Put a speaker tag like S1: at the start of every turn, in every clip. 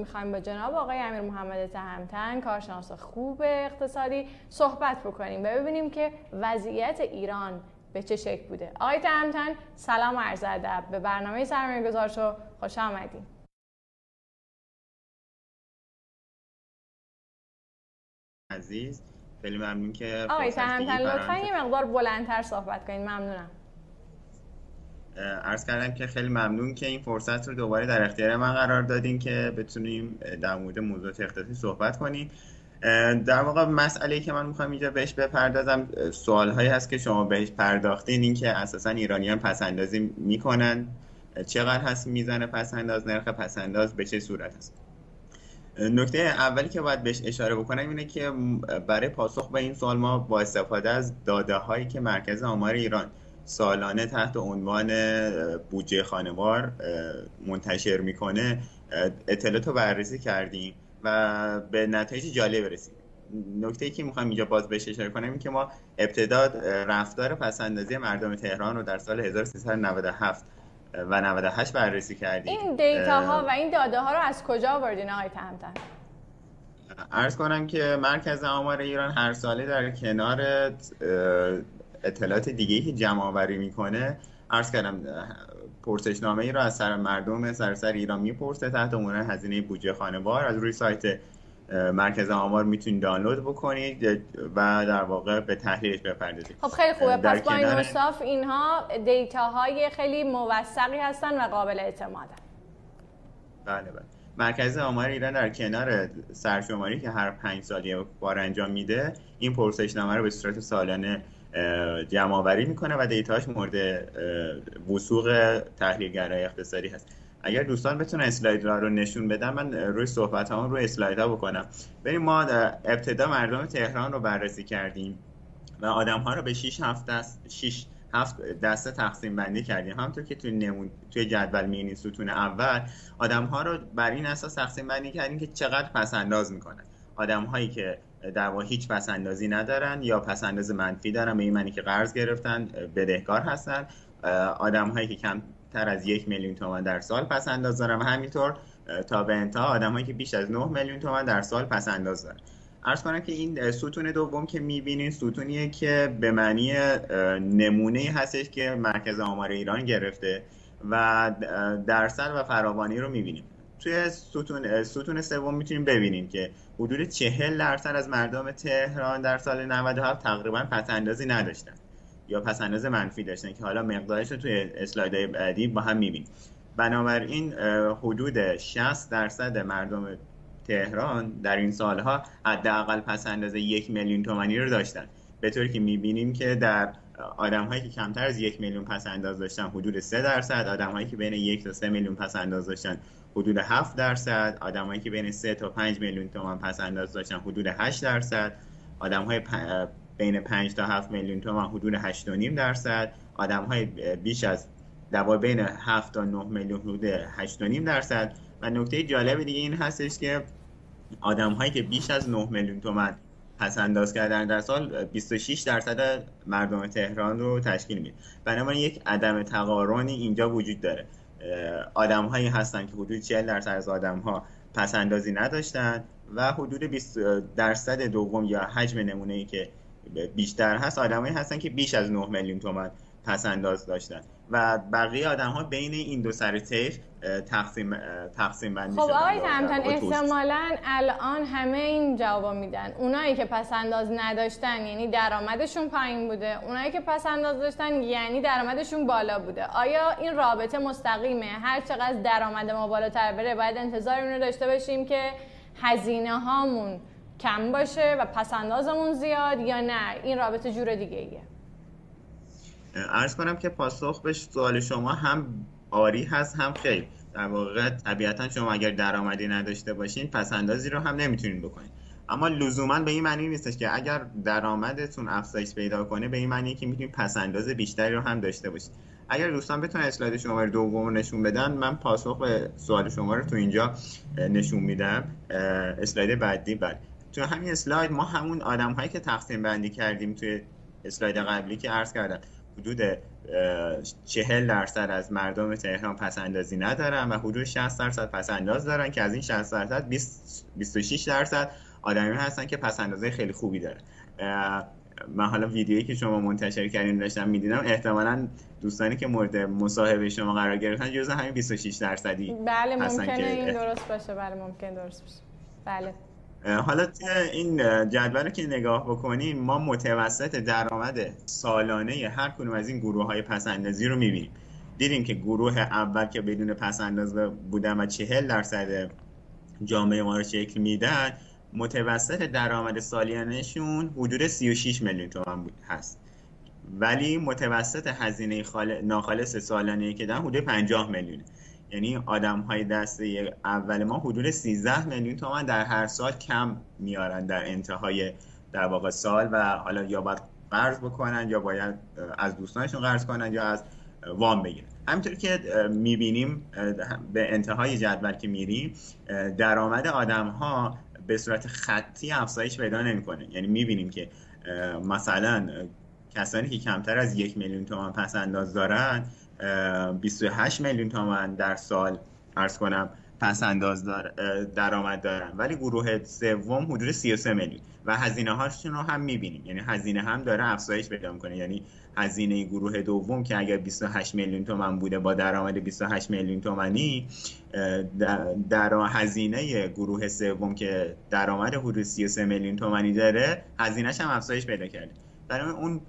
S1: می‌خوایم با جناب آقای امیر محمد تهمتن کارشناس خوب اقتصادی صحبت بکنیم و ببینیم که وضعیت ایران به چه شکل بوده. آقای تهمتن سلام و عرض ادب. به برنامه سرمایه گذار شو. خوش آمدید
S2: عزیز خیلی ممنون که
S1: آقای تهمتن لطفا یه مقدار بلندتر صحبت کنید ممنونم.
S2: عرض کردم که خیلی ممنون که این فرصت رو دوباره در اختیار من قرار دادین که بتونیم در مورد موضوع اقتصادی صحبت کنیم. در واقع مسئله که من می‌خوام اینجا بهش بپردازم سوال هایی هست که شما بهش پرداختین این که اساسا ایرانیان پسندازی می‌کنن. چقدر هست می‌زنه پسنداز نرخ پسنداز به چه صورت هست؟ نکته اولی که باید بهش اشاره بکنم اینه که برای پاسخ به این سوال ما با استفاده از داده هایی که مرکز آمار ایران سالانه تحت عنوان بودجه خانوار منتشر می‌کنه. اطلاعات رو بررسی کردیم و به نتایج جالب رسیدیم. نکته ای که می‌خوام اینجا باز بهش اشاره کنم این که ما ابتدا رفتار پسندازی مردم تهران رو در سال 1397 و 98 بررسی کردیم.
S1: این دیتا ها و این داده ها رو از کجا آوردین آقای تهمتن؟
S2: ارز کنم که مرکز آمار ایران هر ساله در کنار اطلاعات دیگه که جمع آوری می‌کنه عرض کردم پرسشنامه ای رو از سر مردم سراسر ایران می‌پرسه تحت عنوان هزینه بودجه خانوار از روی سایت مرکز آمار می‌تونید دانلود بکنید و در واقع به تحلیلش بپردازید.
S1: خب خیلی خوبه. پس با این اوصاف اینها دیتاهای خیلی موثقی هستن و قابل اعتمادن
S2: بله بله. مرکز آمار ایران در کنار سرشماری که هر پنج سال یک بار انجام میده این پرسشنامه رو به صورت سالانه جمع آوری می‌کنه و دیتاش مورد وسوق تحلیلگرای اقتصادی هست. اگر دوستان بتونن اسلاید رو نشون بدن من روی صحبت هم روی اسلاید ها بکنم. بریم ما ابتدا مردم تهران رو بررسی کردیم و آدم ها رو به 6 هفت دست 6 هفت دسته تقسیم بندی کردیم. همونطور که توی نمون توی جدول می‌بینید ستون اول آدم ها رو بر این اساس تقسیم بندی کردیم که چقدر پس انداز می‌کنن آدم هایی که در واقع هیچ پس اندازی ندارن یا پس انداز منفی دارن. به این معنی که قرض گرفتن بدهکار هستن. آدم هایی که کمتر از یک میلیون تومان در سال پس انداز دارن و همینطور تا به انتها آدم هایی که بیش از 9 میلیون تومان در سال پس انداز دارن. ارز کنم که این ستون دوم که می‌بینین ستونیه که به معنی نمونه هستش که مرکز آمار ایران گرفته و درصد و فراوانی رو می‌بینیم. توی ستون ستون سوم می‌تونیم ببینیم که حدود 40 درصد از مردم تهران در سال 97 تقریبا پسندازی نداشتن یا پسنداز منفی داشتن که حالا مقدارش رو توی اسلایدهای بعدی با هم می‌بینیم. بنابراین حدود 60 درصد مردم تهران در این سالها حداقل پسنداز یک میلیون تومانی رو داشتن. به طوری که می‌بینیم که در آدم هایی که کمتر از یک میلیون پس انداز داشتن حدود 3 درصد آدم هایی که بین یک تا 3 میلیون پس انداز داشتن حدود 7 درصد آدمایی که بین 3 تا 5 میلیون تومان پس انداز داشتن حدود 8 درصد آدم های پ... بین 5 تا 7 میلیون تومان حدود 8.5 درصد آدم های بیش از دوای بین 7 تا 9 میلیون حدود 8.5 درصد. و نکته جالب دیگه این هستش که آدم هایی که بیش از 9 میلیون تومان پس انداز کردن در سال 26 درصد مردم تهران رو تشکیل میده بنابراین یک عدم تقارنی اینجا وجود داره. آدم هایی هستن که حدود 40 درصد از آدم ها پس اندازی نداشتن و حدود 20 درصد دوم یا حجم نمونه ای که بیشتر هست آدمایی هستن که بیش از 9 میلیون تومان پس انداز داشتن. و بقیه آدم ها بین این دو سر طیف تقسیم تقسیم بندی
S1: خب آقای تمتن احتمالا الان همه این جواب میدن. اونایی که پس انداز نداشتن یعنی درآمدشون پایین بوده. اونایی که پس انداز داشتن یعنی درآمدشون بالا بوده. آیا این رابطه مستقیمه؟ هر چقدر درآمد ما بالاتر بره باید انتظار اینو داشته باشیم که هزینه هامون کم باشه و پس اندازمون زیاد یا نه. این رابطه جور دیگه ایه
S2: ارز کنم که پاسخ به سوال شما هم آری هست هم خیر. در واقع طبیعتا شما اگر درآمدی نداشته باشین پس اندازی رو هم نمی‌تونین بکنین. اما لزوما به این معنی نیستش که اگر درآمدتون افزایش پیدا کنه به این معنی که می‌تونید پس انداز بیشتری رو هم داشته باشید اگر دوستان بتونن اسلاید دوم رو نشون بدن من پاسخ به سوال شما رو تو اینجا نشون میدم. اسلاید بعدی. بعد تو همین اسلاید ما همون آدم هایی که تقسیم بندی کردیم توی اسلاید قبلی که عرض کردم. حدود چهل درصد از مردم تهران پسندازی ندارن و حدود 60 درصد پسنداز دارن که از این 60 درصد 26 درصد آدمی هستن که پسندازه خیلی خوبی دارن. من حالا ویدیویی که شما منتشر کردین داشتم می‌دیدم احتمالا دوستانی که مورد مصاحبه شما قرار گرفتن جزء همین 26 درصدی
S1: بله ممکنه این درست باشه. بله ممکن درست باشه. بله.
S2: حالا این جدول که نگاه بکنیم ما متوسط درآمد سالانه هر کدوم از این گروه های پسندازی رو می‌بینیم. دیدیم که گروه اول که بدون پسنداز بودن و چهل درصد جامعه ما رو شکل میدن متوسط درآمد سالیانشون حدود 36 میلیون تومان بود هست. ولی متوسط هزینه ناخالص سالانه که دارن حدود 50 میلیونه. یعنی آدم های دسته اول ما حدود 13 میلیون تومن در هر سال کم میارن در انتهای در واقع سال و حالا یا باید قرض بکنن یا باید از دوستانشون قرض کنن یا از وام بگیرن. همینطور که می‌بینیم به انتهای جدول که میریم درآمد آدم ها به صورت خطی افزایش پیدا نمی‌کنه. یعنی می‌بینیم که مثلا کسانی که کمتر از یک میلیون تومان پس انداز دارن 28 میلیون تومن در سال ارز کنم پس انداز دار درآمد دارن. ولی گروه سوم حدود 33 میلیون. و هزینه هاشون رو هم می‌بینیم. یعنی هزینه هم داره افزایش پیدا می‌کنه. یعنی هزینه گروه دوم که اگر 28 میلیون تومن بوده با درآمد 28 میلیون تومنی در هزینه گروه سوم که درآمد حدود 33 میلیون تومنی داره هزینهش هم افزایش پیدا کرده. برای اون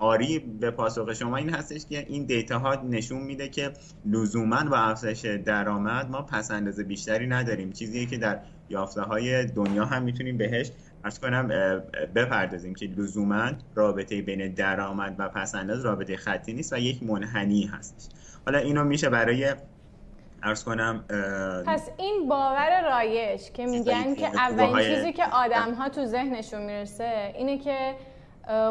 S2: آری به پاسخ شما این هستش که این دیتا ها نشون میده که لزوما با افزایش درآمد ما پس اندازه بیشتری نداریم. چیزی که در یافته های دنیا هم می‌تونیم بهش ارز کنم بپردازیم که لزوما رابطه بین درآمد و پس انداز رابطه خطی نیست و یک منحنی هستش. حالا اینو میشه برای ارز کنم
S1: پس این باور رایش که میگن که اولین چیزی که آدم ها تو ذهنشون می‌رسه اینه که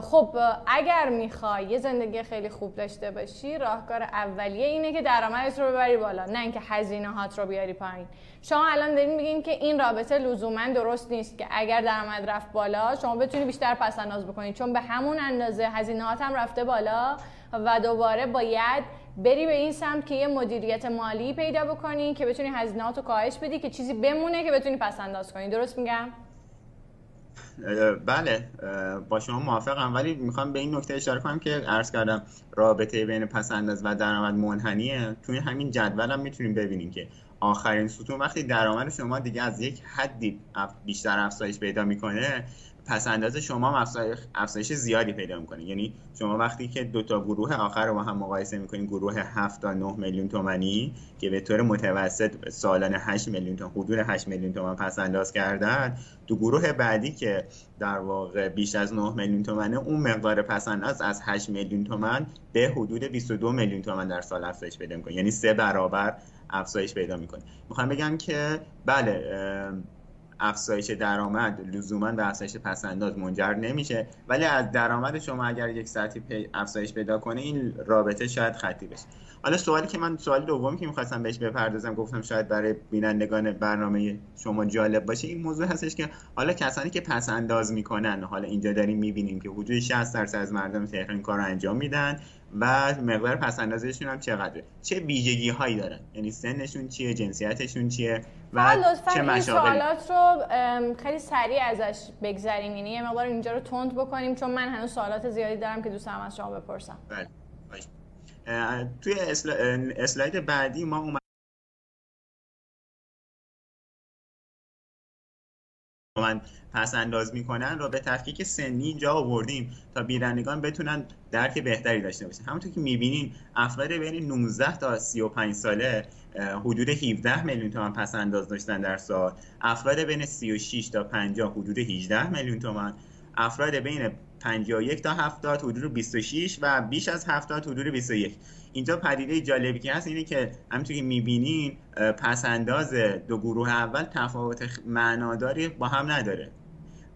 S1: خب اگر می‌خوای یه زندگی خیلی خوب داشته باشی راهکار اولیه اینه که درآمدت رو ببری بالا نه اینکه هزینه هات رو بیاری پایین. شما الان دارین میگین که این رابطه لزوما درست نیست که اگر درآمد رفت بالا شما بتونی بیشتر پس انداز بکنی. چون به همون اندازه هزینه هم رفته بالا و دوباره باید بری به این سمت که یه مدیریت مالی پیدا بکنی که بتونی هزینه‌هات رو کاهش بدی که چیزی بمونه که بتونی پس انداز کنی. درست میگم؟
S2: بله با شما موافقم. ولی می‌خوام به این نکته اشاره کنم که عرض کردم رابطه بین پسنداز و درآمد منحنیه. توی همین جدول هم می‌تونیم ببینیم که آخرین ستون وقتی درآمد شما دیگه از یک حدی بیشتر افزایش پیدا می‌کنه پس انداز شما افزایش زیادی پیدا می‌کنه. یعنی شما وقتی که دو تا گروه آخر رو با هم مقایسه می‌کنین گروه 7 تا 9 میلیون تومانی که به طور متوسط سالانه 8 میلیون تومان حدود 8 میلیون تومان پس انداز کردن دو گروه بعدی که در واقع بیش از 9 میلیون تومنه اون مقدار پس انداز از 8 میلیون تومان به حدود 22 میلیون تومان در سال افزایش پیدا می‌کنه. یعنی سه برابر افزایش پیدا می‌کنه. می‌خوام بگم که بله افزایش درآمد لزوما به افزایش پسنداز منجر نمیشه. ولی از درآمد شما اگر یک ساعتی افزایش پیدا کنه این رابطه شاید خطی بشه. حالا سوالی که من سوال دومی که می‌خواستم بهش بپردازم گفتم شاید برای بینندگان برنامه شما جالب باشه این موضوع هستش که حالا کسانی که پس انداز می‌کنن حالا اینجا داریم می‌بینیم که حدود 60 درصد از مردم تهران کار انجام میدن. و مقدار پس اندازشون هم چقدره؟ چه ویژگی هایی دارن یعنی سنشون چیه؟ جنسیتشون چیه؟
S1: و چه این سوالات رو خیلی سریع ازش بگذریم. یعنی یه مقدار اینجا رو تند بکنیم چون من هنوز سوالات زیادی دارم که دوست دارم از شما بپرسم
S2: بله توی اسلاید بعدی ما من پس انداز می‌کنن رو به تفکیک سنی اینجا آوردیم تا بیرندگان بتونن درک بهتری داشته باشن. همونطور که می‌بینین افراد بین 19 تا 35 ساله حدود 17 میلیون تومان پس انداز داشتن در سال. افراد بین 36 تا 50 حدود 18 میلیون تومان. افراد بین 51 تا 70 حدود 26 و بیش از 70 حدود 21 اینجا پدیده جالبی که هست اینه که همونطور که می‌بینین پس انداز دو گروه اول تفاوت معناداری با هم نداره.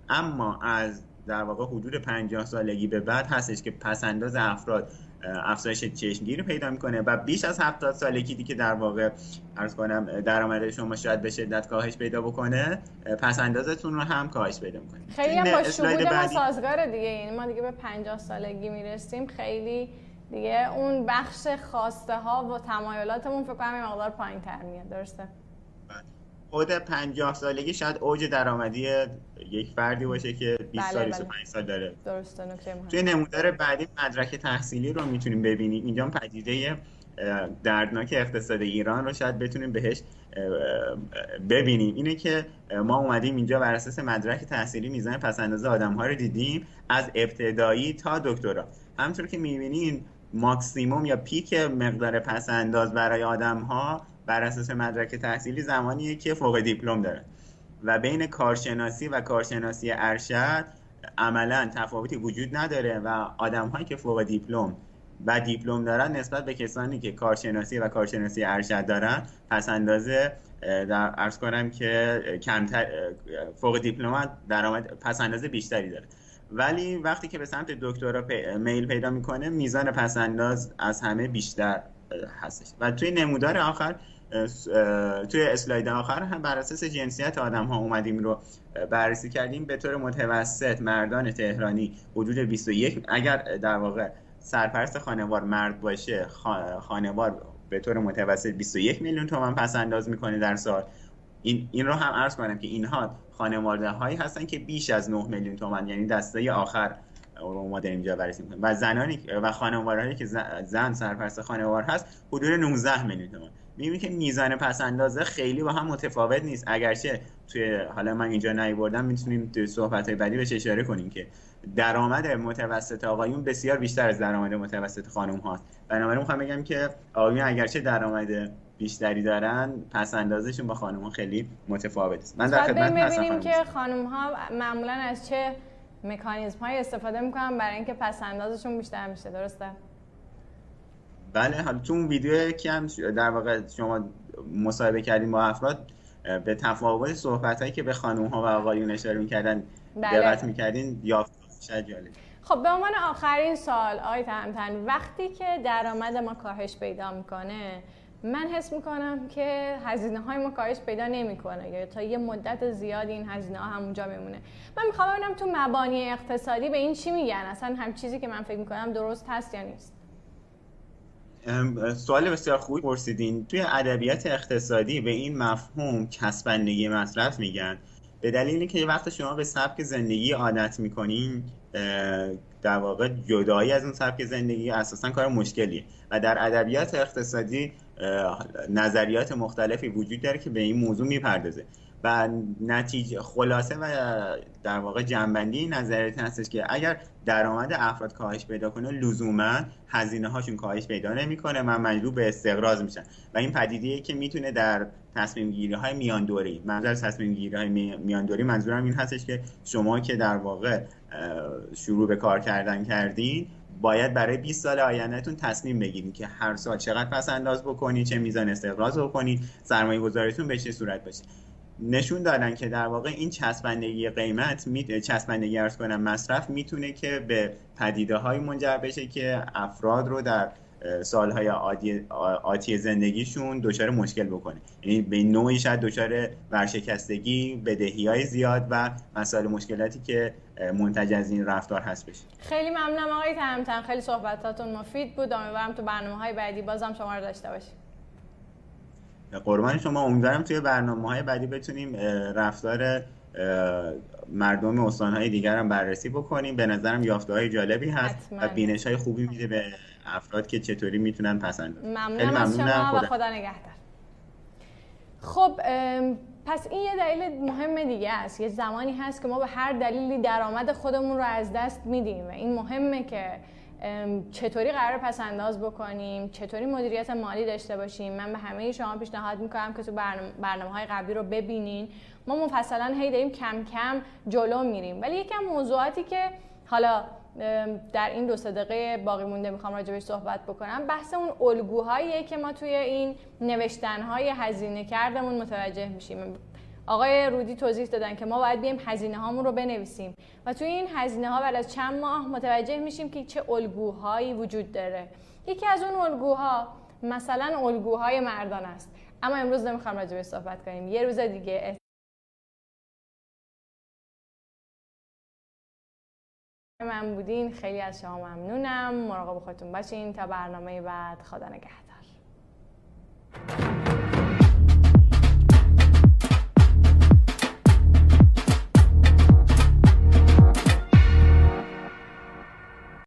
S2: اما از در واقع حدود 50 سالگی به بعد هستش که پسنداز افراد افزایش چشمگیری پیدا می‌کنه و بیش از 70 سالگی که در واقع ارز کنم درآمد شما شاید به شدت کاهش پیدا بکنه پس اندازتون رو هم کاهش پیدا می‌کنه.
S1: خیلی هم با شهود ما سازگاره دیگه. یعنی ما دیگه به 50 سالگی می‌رسیم خیلی دیگه اون بخش خواسته ها و تمایلاتمون فکر کنم مقدار پایین تر میاد. درسته؟
S2: خود 50 سالگی شاید اوج درآمدی یک فردی باشه که 20 بله سال 25 بله. سال داره.
S1: درسته نکته مهم
S2: توی نمودار بعدی مدرک تحصیلی رو می‌تونیم ببینیم. اینجا پدیده دردناک اقتصاد ایران رو شاید بتونیم بهش ببینیم. اینه که ما اومدیم اینجا بر اساس مدرک تحصیلی میزان پسنداز آدم ها رو دیدیم از ابتدایی تا دکترا. همونطور که می‌بینین ماکسیموم یا پیک مقدار پسنداز برای آدم ها بر اساس مدرک تحصیلی زمانیه که فوق دیپلم داره. و بین کارشناسی و کارشناسی ارشد عملا تفاوتی وجود نداره و آدم هایی که فوق دیپلم و دیپلم دارن نسبت به کسانی که کارشناسی و کارشناسی ارشد دارن پس اندازه در عرض کنم که کمتر فوق دیپلم درآمد پس اندازه بیشتری داره. ولی وقتی که به سمت دکترا میل پیدا می‌کنه میزان پس انداز از همه بیشتر هستش. و توی نمودار آخر توی اسلاید آخر هم بر اساس جنسیت آدم ها اومدیم رو بررسی کردیم. به طور متوسط مردان تهرانی حدود 21 اگر در واقع سرپرست خانوار مرد باشه خانوار به طور متوسط 21 میلیون تومان پس انداز می‌کنه در سال. این, این رو هم عرض کنم که اینها خانواده هایی هستن که بیش از 9 میلیون تومان یعنی دسته آخر رو ما اینجا بررسی می‌کنیم. و زنانی و خانوارهایی که زن سرپرست خانوار هست حدود 19 میلیون تومان. می‌بینیم که میزان پس اندازه خیلی با هم متفاوت نیست. اگرچه توی حالا من اینجا بردم می‌تونیم توی صحبت های بعدی بهش اشاره کنیم که درآمد متوسط آقایون بسیار بیشتر از درآمد متوسط خانم هاست. بنابراین می‌خوام بگم که آقایون اگرچه درآمد بیشتری دارن پس اندازشون با خانم ها خیلی متفاوت است.
S1: من در خدمت می‌بینیم که خانم ها معمولا از چه مکانیزم های استفاده می‌کنن برای اینکه پس اندازشون بیشتر میشه. درسته؟
S2: بله حالا تو اون ویدیو که هم در واقع شما مصاحبه کردیم با افراد به تفاوت صحبت هایی که به خانم ها و آقایون اشاره می‌کردن بله. دقت می‌کردین یافت. شاید
S1: خب به عنوان آخرین سال آقای تهمتن وقتی که درآمد ما کاهش پیدا می‌کنه من حس می‌کنم که هزینه های ما کاهش پیدا نمی‌کنه یا تا یه مدت زیادی این هزینه ها همونجا میمونه. من می‌خوام ببینم تو مبانی اقتصادی به این چی میگن؟ اصلا هم چیزی که من فکر می‌کنم درست هست یا نیست؟
S2: سوال بسیار خوبی پرسیدین. توی ادبیات اقتصادی به این مفهوم کسبندگی مصرف میگن. به دلیلی که وقت شما به سبک زندگی عادت می‌کنین در واقع جدایی از اون سبک زندگی اساسا کار مشکلیه. و در ادبیات اقتصادی نظریات مختلفی وجود داره که به این موضوع می‌پردازه. و نتیجه خلاصه و در واقع جنبندی نظریات هستش که اگر درآمد افراد کاهش پیدا کنه لزوما هزینه هاشون کاهش پیدا نمی‌کنه و مجبور به استقراض میشن. و این پدیده که می‌تونه در تصمیم گیری های میان دوری منظور تصمیم گیری های میان دوری منظورم این هستش که شما که در واقع شروع به کار کردن کردین باید برای 20 سال آیندهتون تصمیم بگیرید که هر سال چقدر پس انداز بکنید چه میزان استقراض بکنید سرمایه گذاریتون به چه صورت باشه. نشون دادن که در واقع این چسبندگی قیمت می... چسبندگی ارز کنم مصرف می‌تونه که به پدیده های منجر بشه که افراد رو در سالهای آتی زندگیشون دچار مشکل بکنه. یعنی به نوعی شاید دچار ورشکستگی بدهی های زیاد و مسائل مشکلاتی که منتج از این رفتار هست بشه.
S1: خیلی ممنونم آقای تهمتن خیلی صحبتاتون مفید بود. امیدوارم تو برنامه های بعدی بازم شما رو داشته باشیم.
S2: قربان شما. امیدوارم توی برنامه های بعدی بتونیم رفتار مردم استانهای دیگر هم بررسی بکنیم. به نظرم یافته های جالبی هست و بینش های خوبی میده به افراد که چطوری می‌تونن پسند
S1: ممنونم از شما و خدا نگهدار. خب پس این یه دلیل مهم دیگه است. یه زمانی هست که ما به هر دلیلی درآمد خودمون رو از دست میدیم و این مهمه که چطوری قرار پس انداز بکنیم چطوری مدیریت مالی داشته باشیم. من به همه شما پیشنهاد می‌کنم که تو برنامه های قبلی رو ببینین. ما مفصلا هی داریم کم کم جلو میریم. ولی یکم موضوعاتی که حالا در این دو دقیقه باقی مونده می‌خوام راجبش صحبت بکنم. بحث اون الگوهاییه که ما توی این نوشتنهای هزینه کردمون متوجه میشیم. آقای رودی توضیح دادن که ما باید بیم هزینه هامون رو بنویسیم. و توی این هزینه ها بعد از چند ماه متوجه میشیم که چه الگوهایی وجود داره. یکی از اون الگوها مثلا الگوهای مردان است. اما امروز نمی‌خوام راجع به صحبت کنیم. یه روز دیگه. من بودین خیلی از شما ممنونم. مراقب خودتون باشین. تا برنامه بعد خدا نگهدار.